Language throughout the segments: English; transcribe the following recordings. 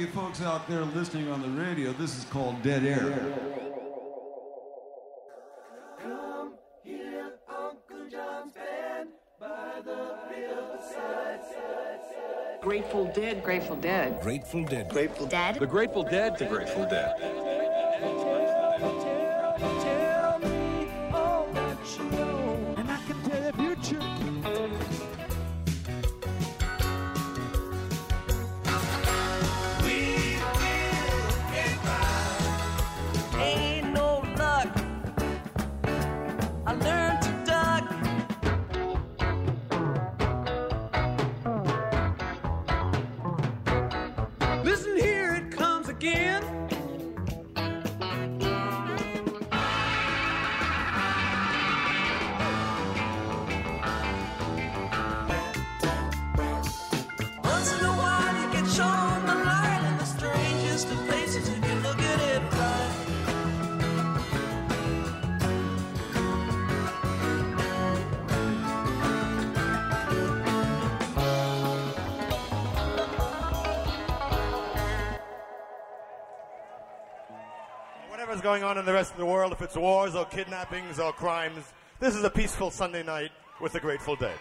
you folks out there listening on the radio, this is called Dead Air. Grateful Dead, Grateful Dead. Grateful Dead. Grateful Dead. The Grateful Dead. The Grateful Dead. Going on in the rest of the world, if it's wars or kidnappings or crimes, this is a peaceful Sunday night with the Grateful Dead.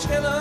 estrela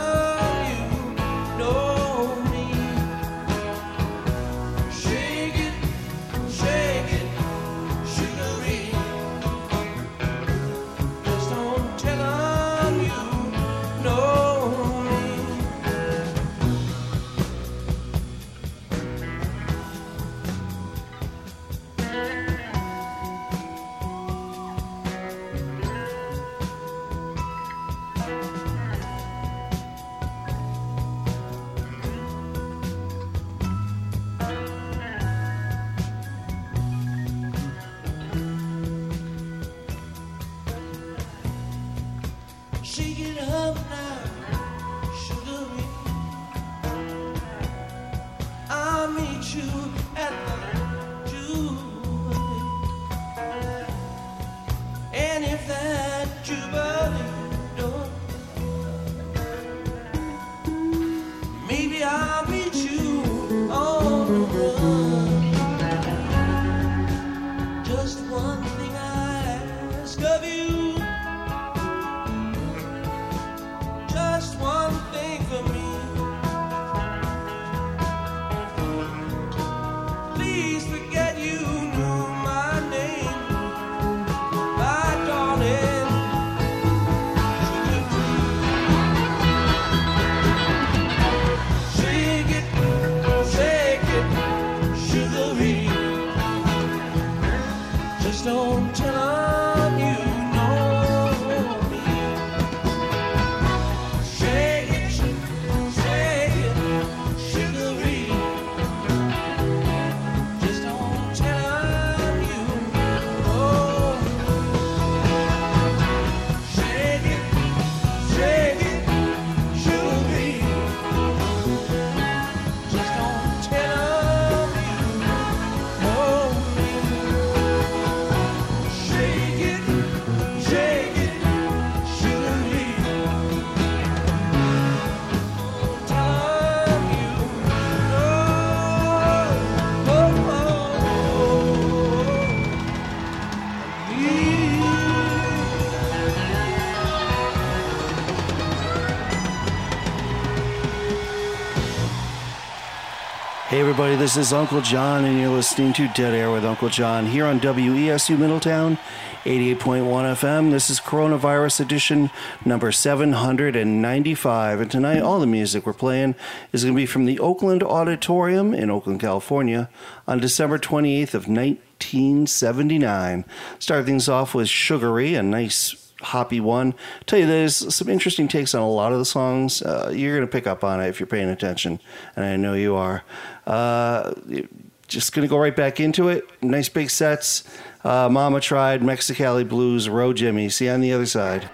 this is Uncle John, and you're listening to Dead Air with Uncle John here on WESU Middletown, 88.1 FM. This is Coronavirus Edition number 795. And tonight, all the music we're playing is going to be from the Oakland Auditorium in Oakland, California on December 28th of 1979. Start things off with Sugaree, a nice hoppy one. Tell you, there's some interesting takes on a lot of the songs. Uh, you're going to pick up on it if you're paying attention, and I know you are. Uh, just going to go right back into it. Nice big sets. Uh, Mama Tried, Mexicali Blues, Row Jimmy. See you on the other side.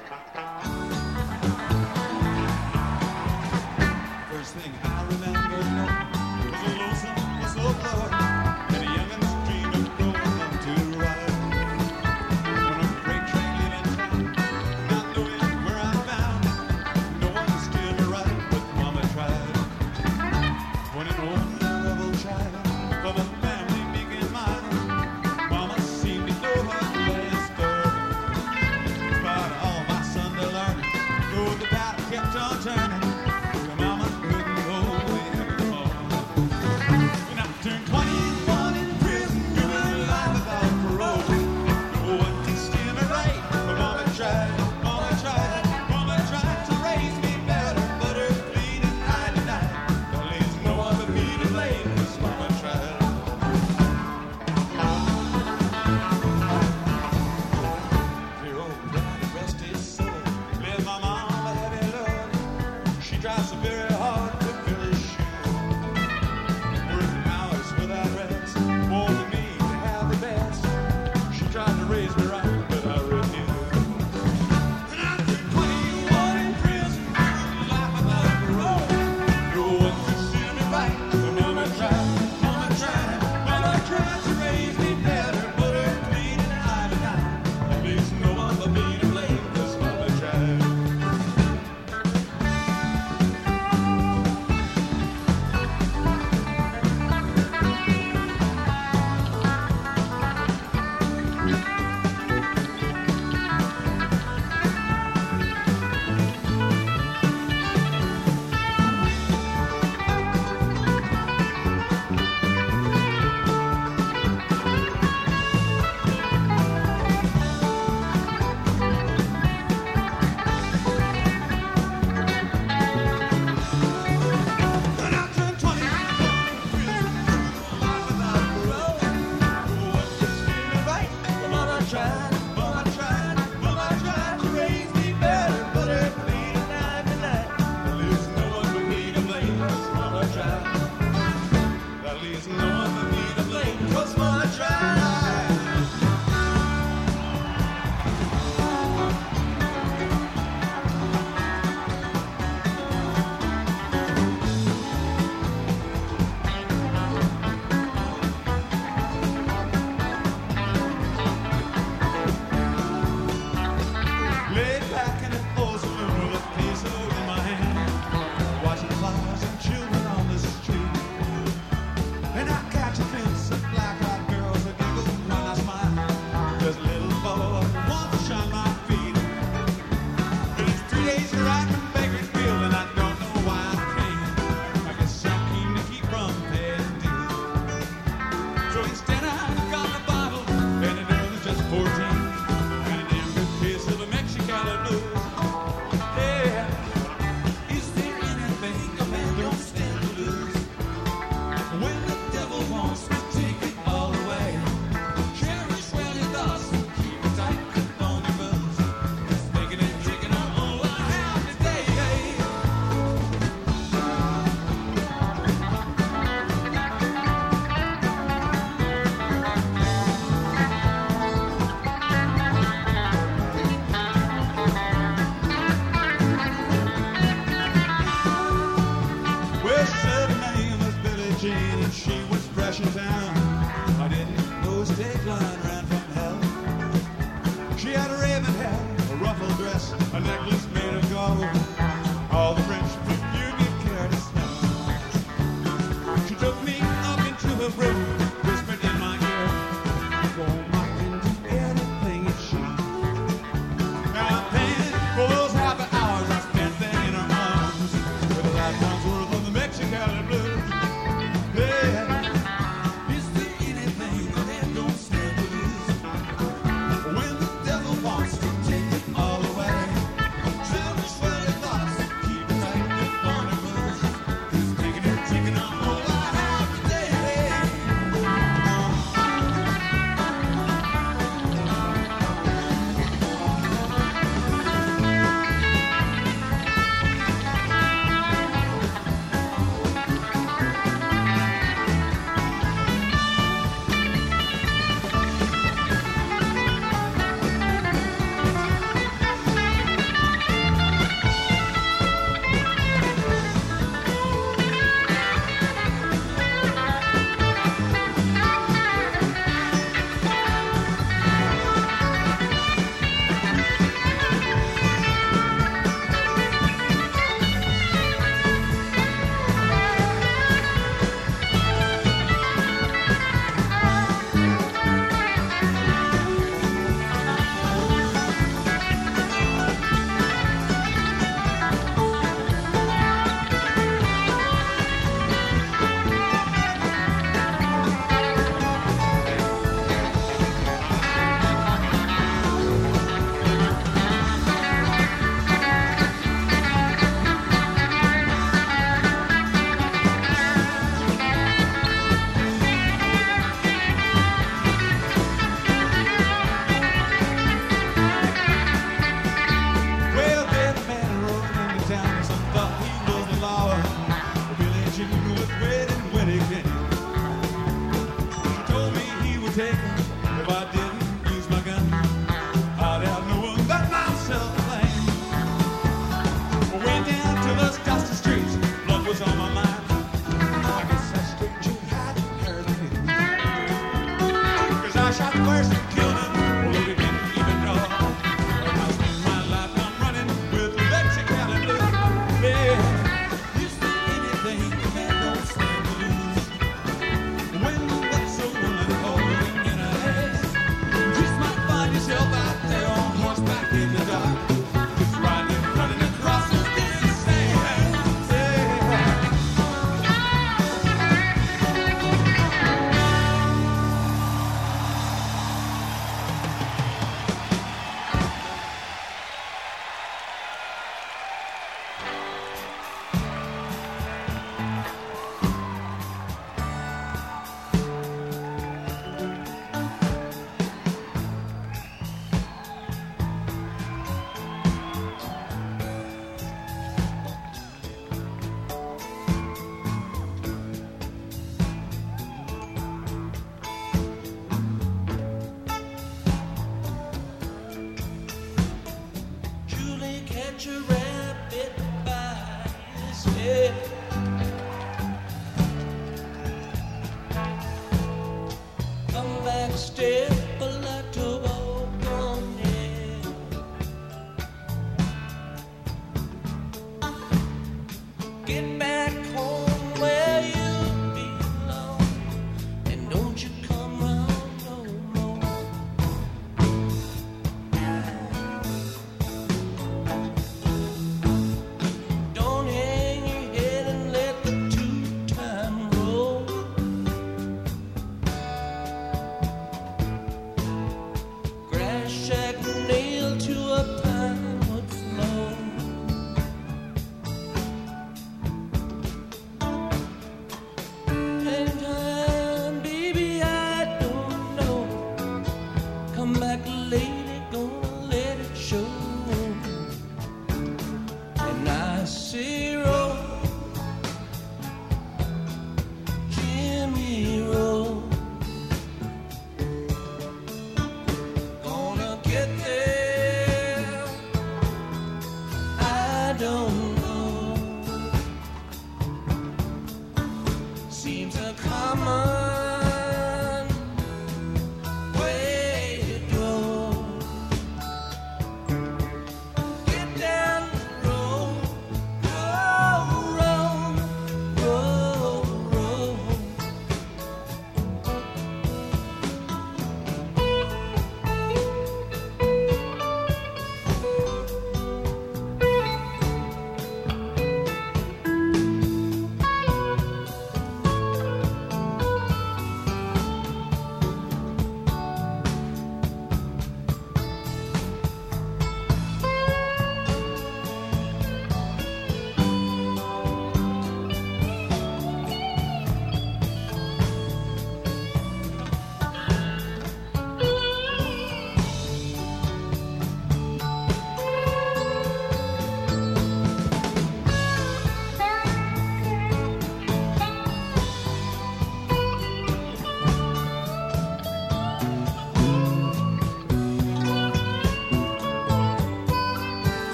Common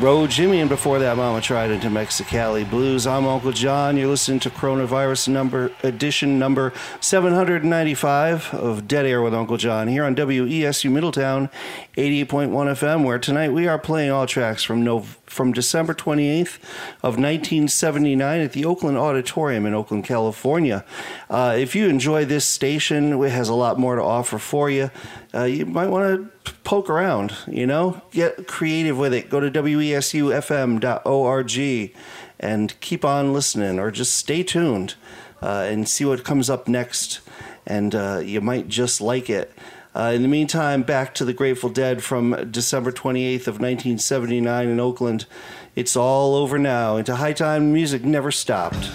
Row Jimmy, and before that, Mama tried into Mexicali Blues. I'm Uncle John. You're listening to Coronavirus number edition number 795 of Dead Air with Uncle John here on WESU Middletown 88.1 FM, where tonight we are playing all tracks from Nov- from December 28th of 1979 at the Oakland Auditorium in Oakland, California. Uh, if you enjoy this station, it has a lot more to offer for you. Uh, you might want to poke around, you know, get creative with it. Go to wesufm.org and keep on listening or just stay tuned uh, and see what comes up next. And uh, you might just like it. Uh, in the meantime, back to the Grateful Dead from December 28th of 1979 in Oakland. It's all over now. Into high time music never stopped.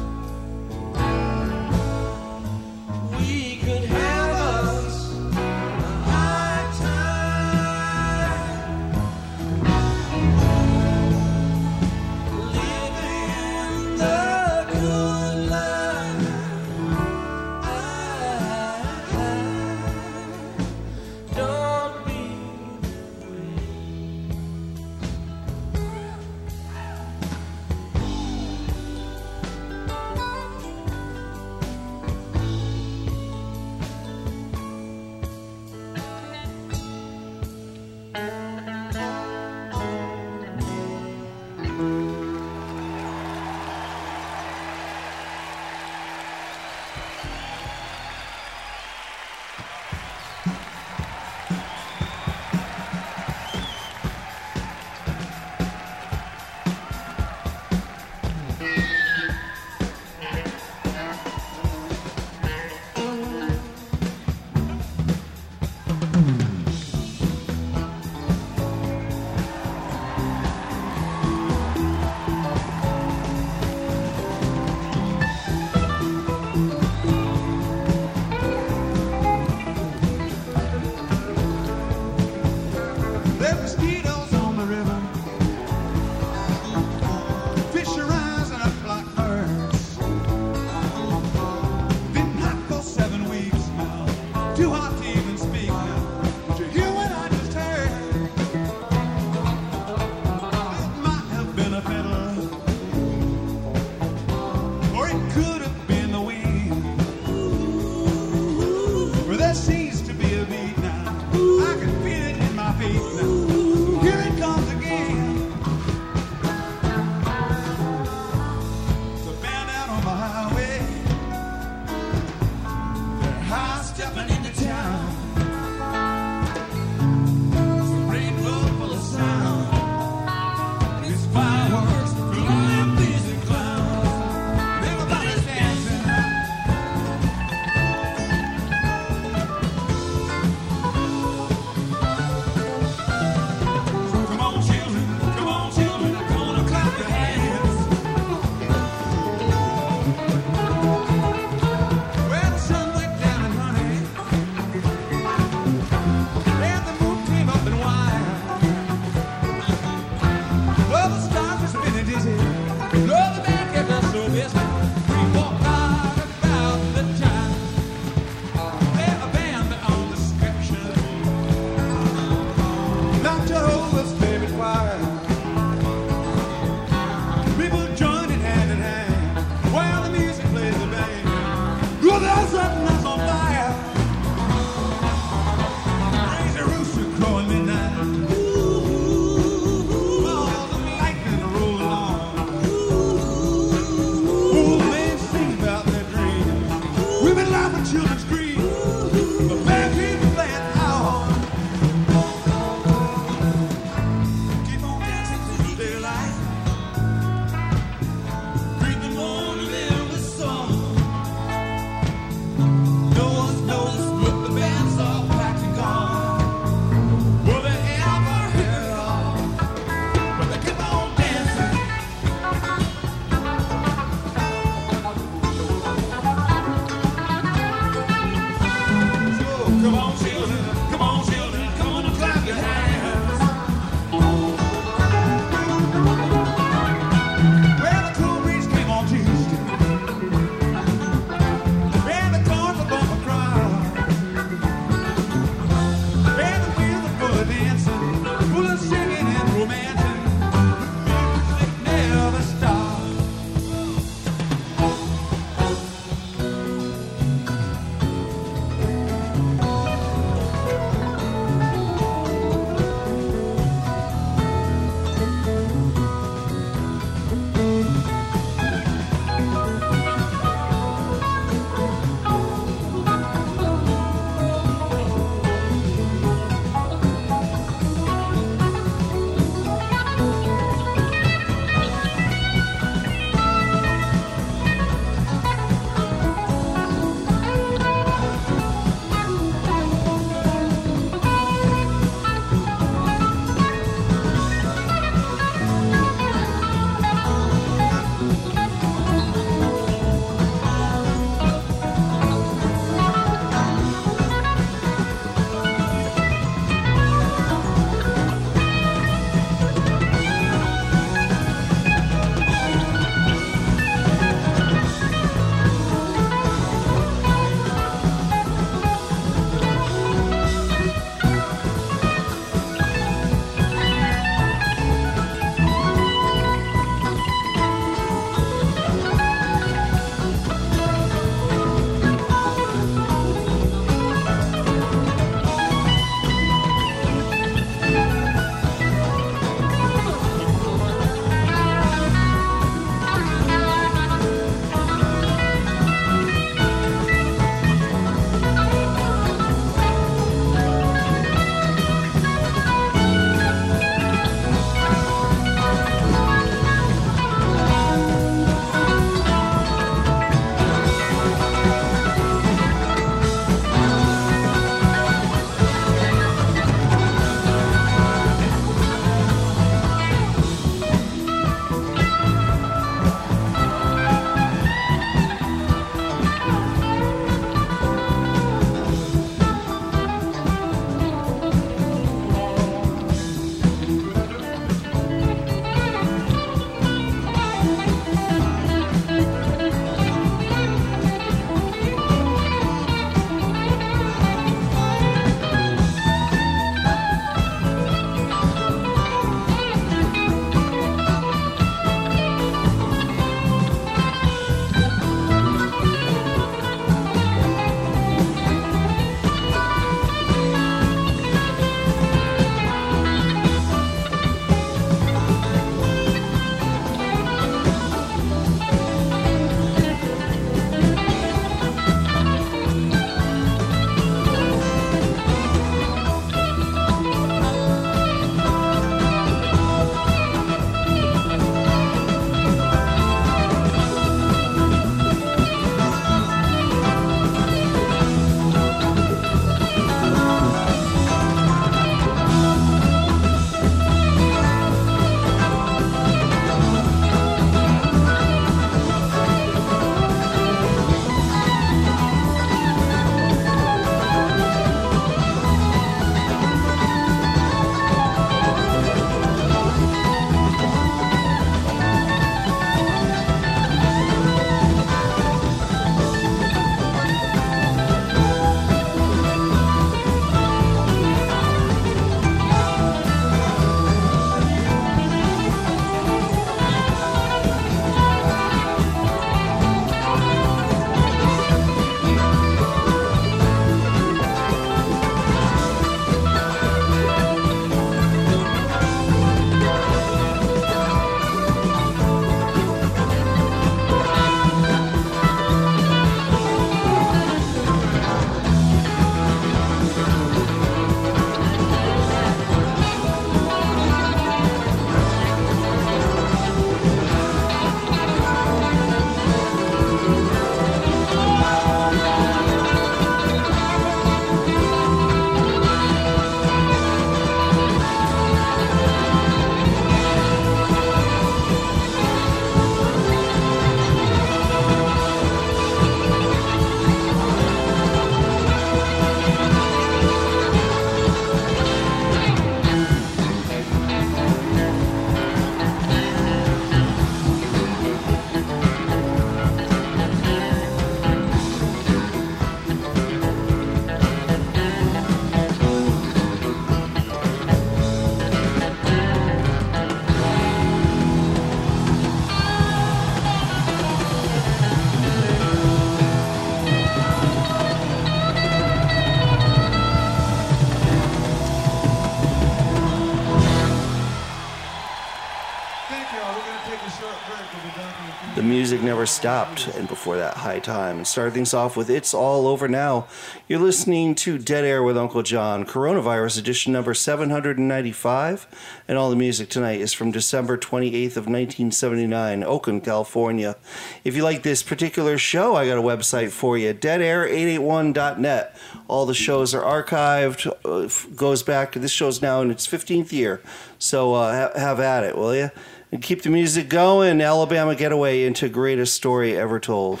Stopped, and before that, High Time. And start things off with It's All Over Now. You're listening to Dead Air with Uncle John, Coronavirus Edition number 795. And all the music tonight is from December 28th of 1979, Oakland, California. If you like this particular show, I got a website for you, deadair881.net. All the shows are archived, uh, goes back, to this show's now in its 15th year. So uh, ha- have at it, will you? And keep the music going. Alabama Getaway into greatest story ever told.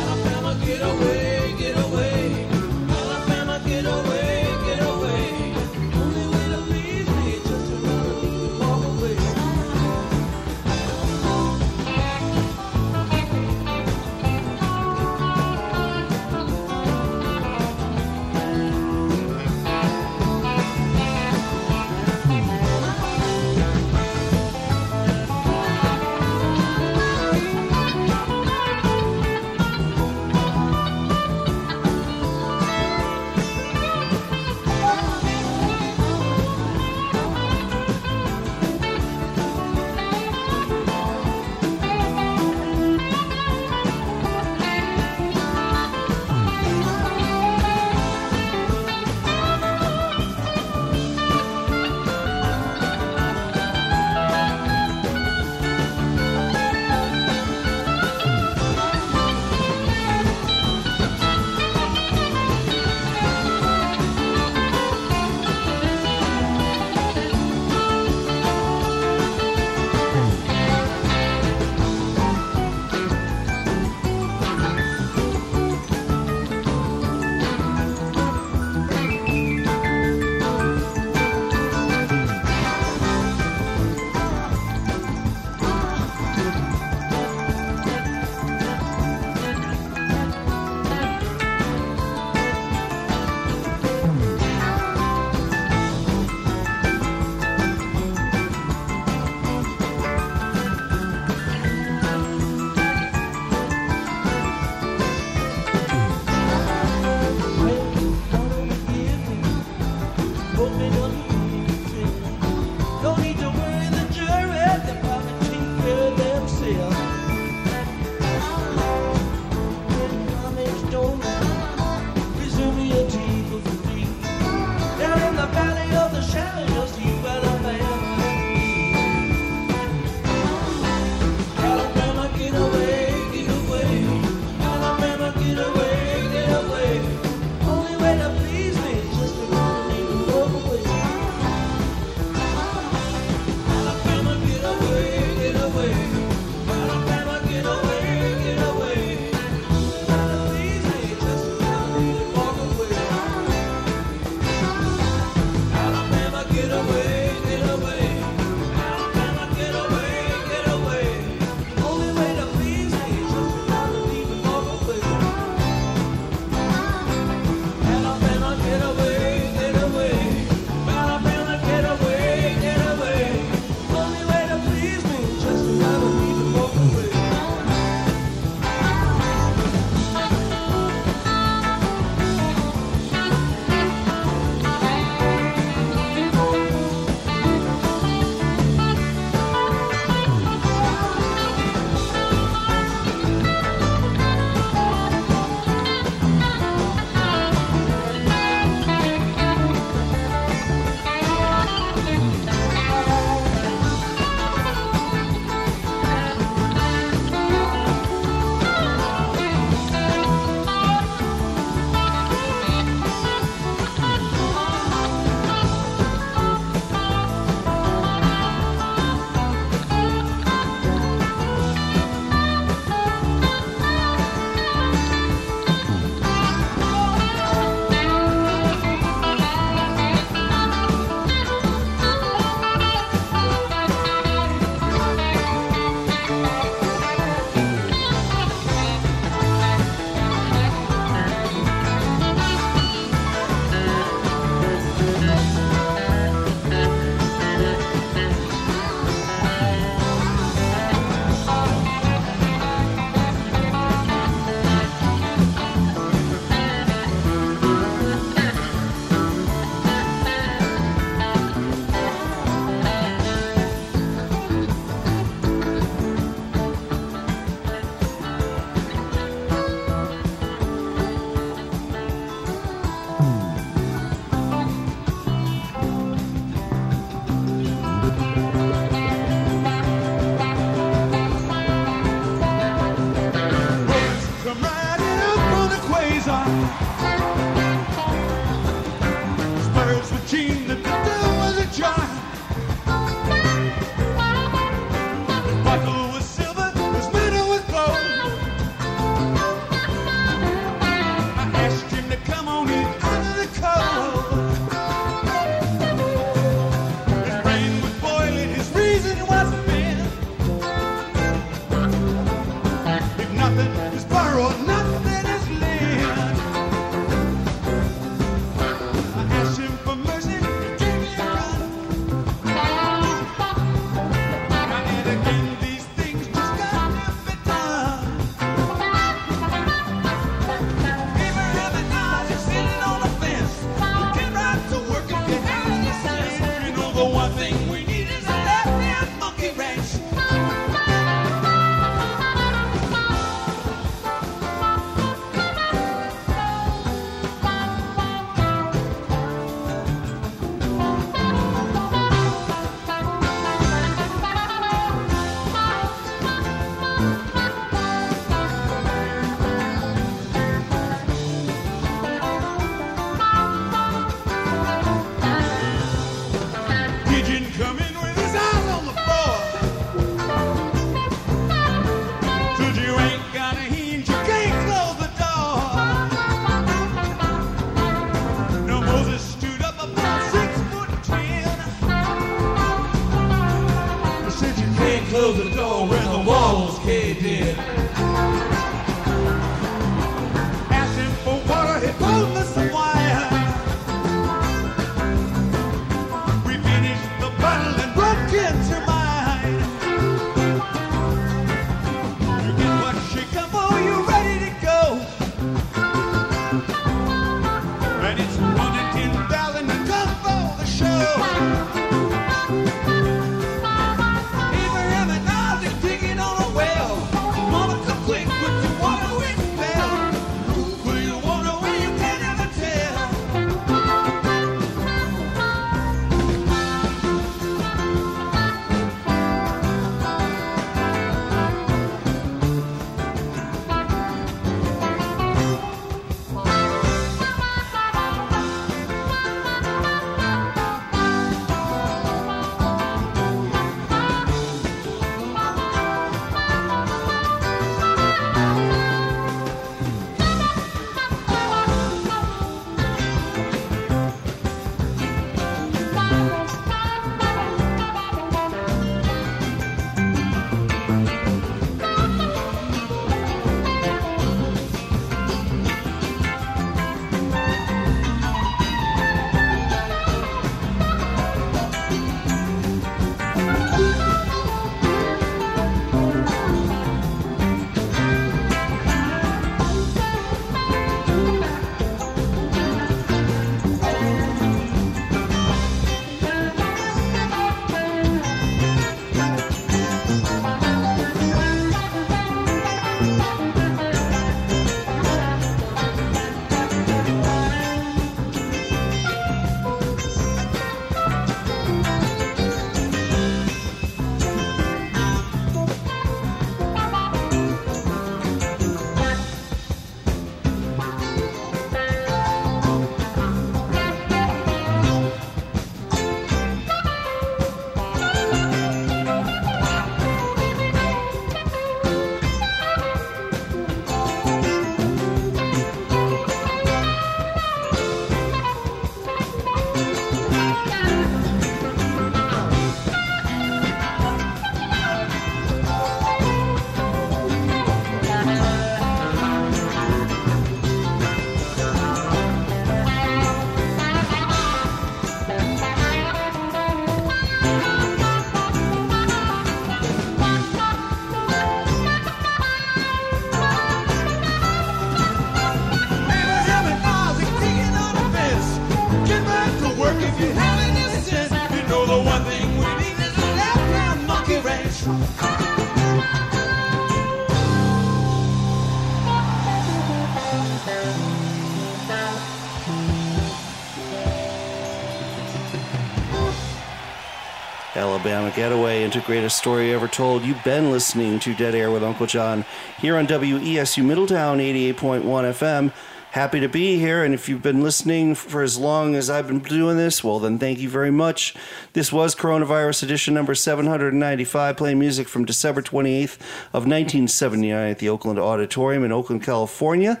Getaway into greatest story ever told. You've been listening to Dead Air with Uncle John here on WESU Middletown 88.1 FM. happy to be here. And if you've been listening for as long as I've been doing this, well, then thank you very much. This was Coronavirus Edition number 795, playing music from December 28th of 1979 at the Oakland Auditorium in Oakland, California.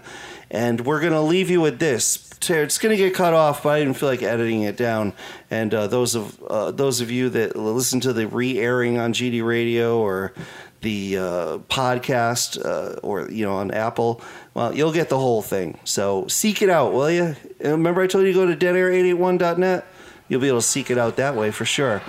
And we're going to leave you with this. It's going to get cut off, but I didn't feel like editing it down. And uh, those of uh, those of you that listen to the re-airing on GD Radio or the uh, podcast uh, or you know on Apple, well, you'll get the whole thing. So seek it out, will you? Remember, I told you to go to deadair881.net. You'll be able to seek it out that way for sure.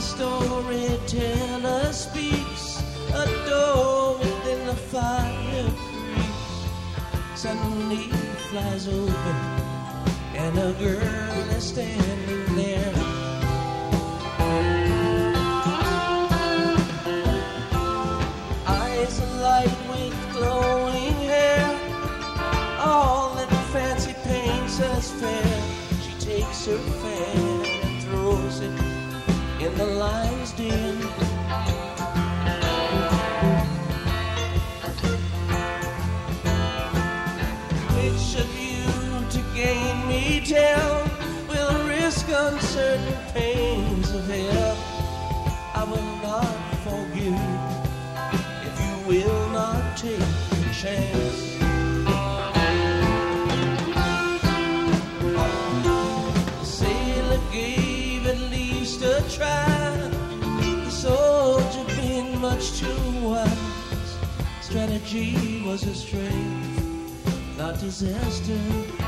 Storyteller speaks, a door within the fire creaks. Suddenly flies open, and a girl is standing there. Eyes alight with glowing hair, all that fancy paints as fair. She takes her fan and throws it in. Which of you to gain me tell will risk uncertain pains of hell? I will not forgive if you will not take the chance. Strategy was a strength, not disaster.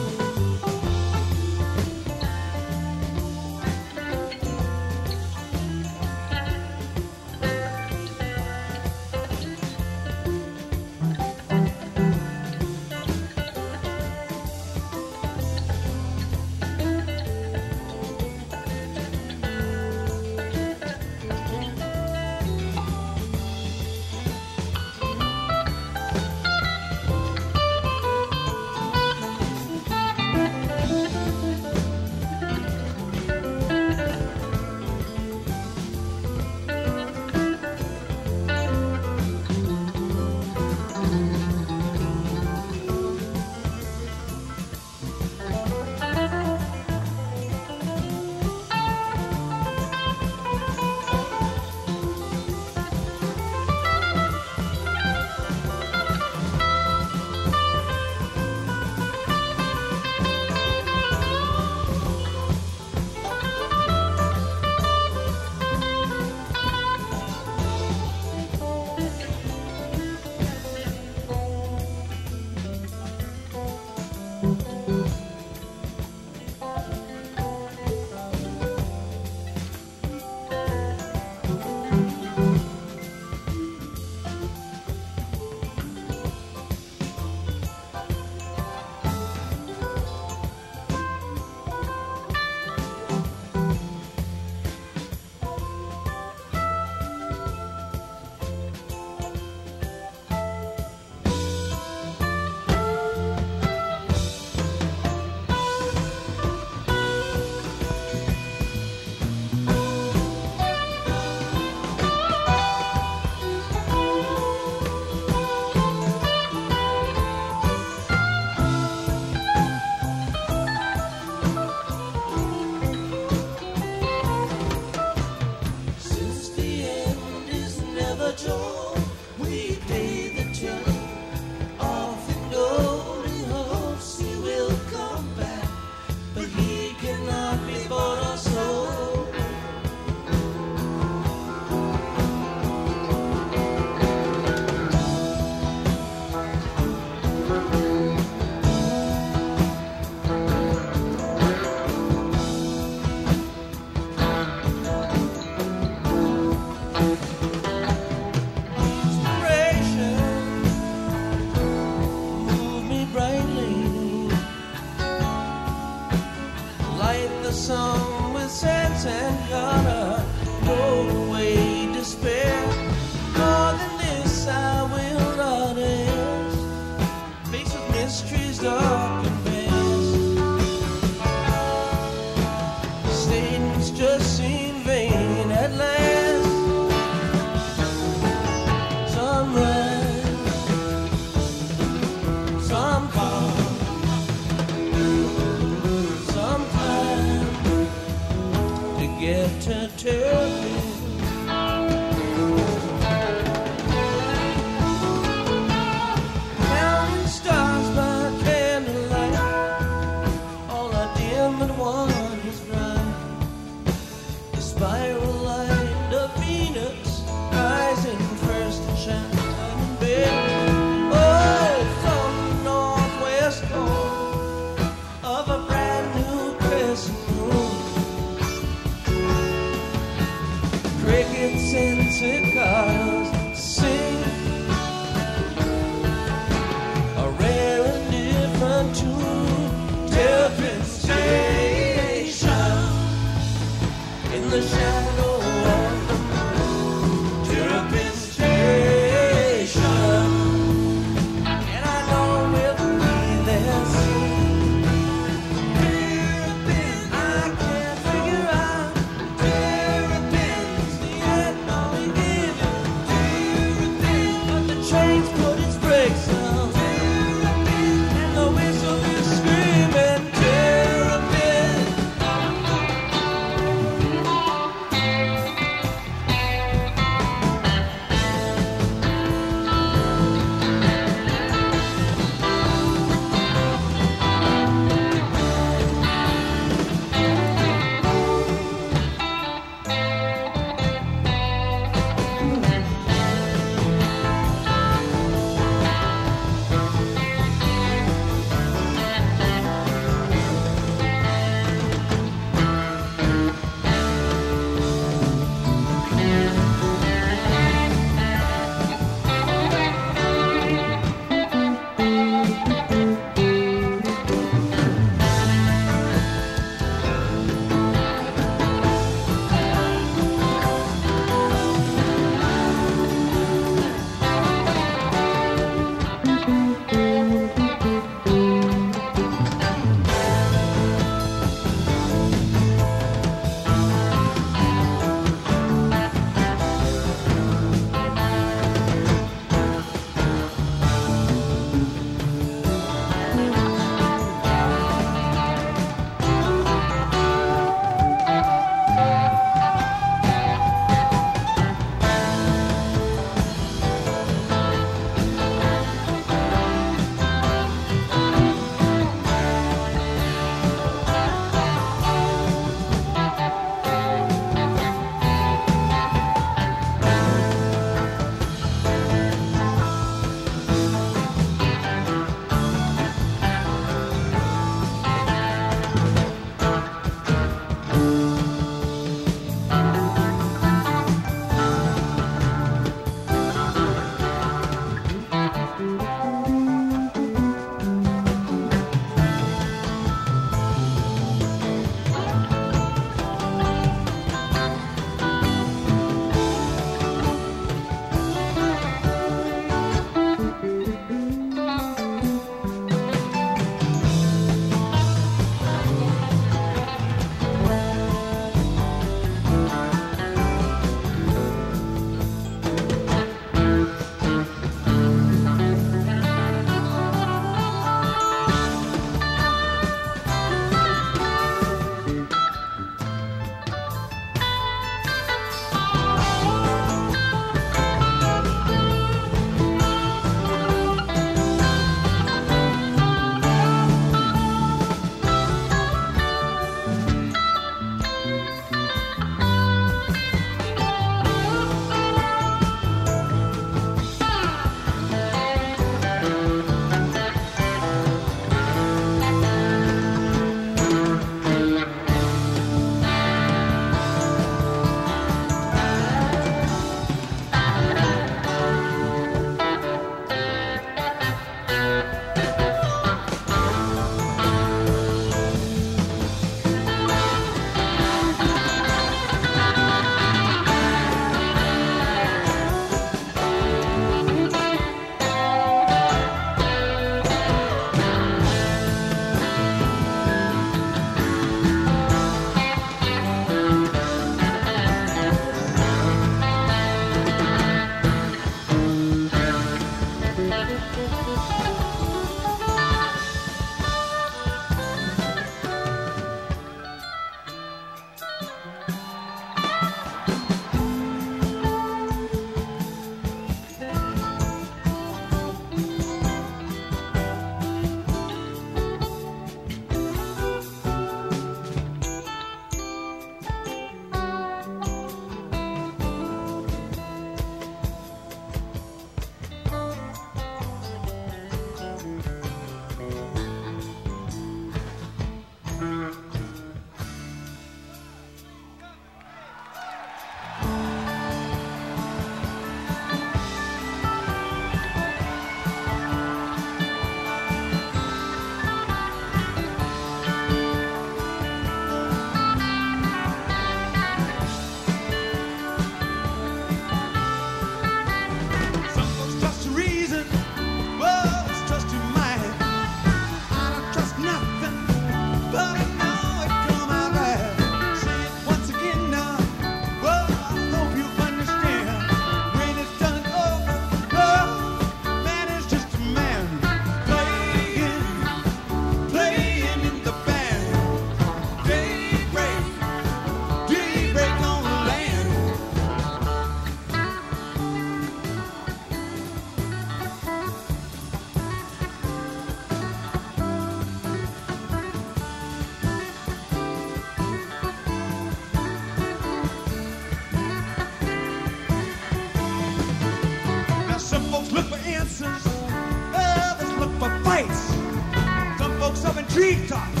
Treetops.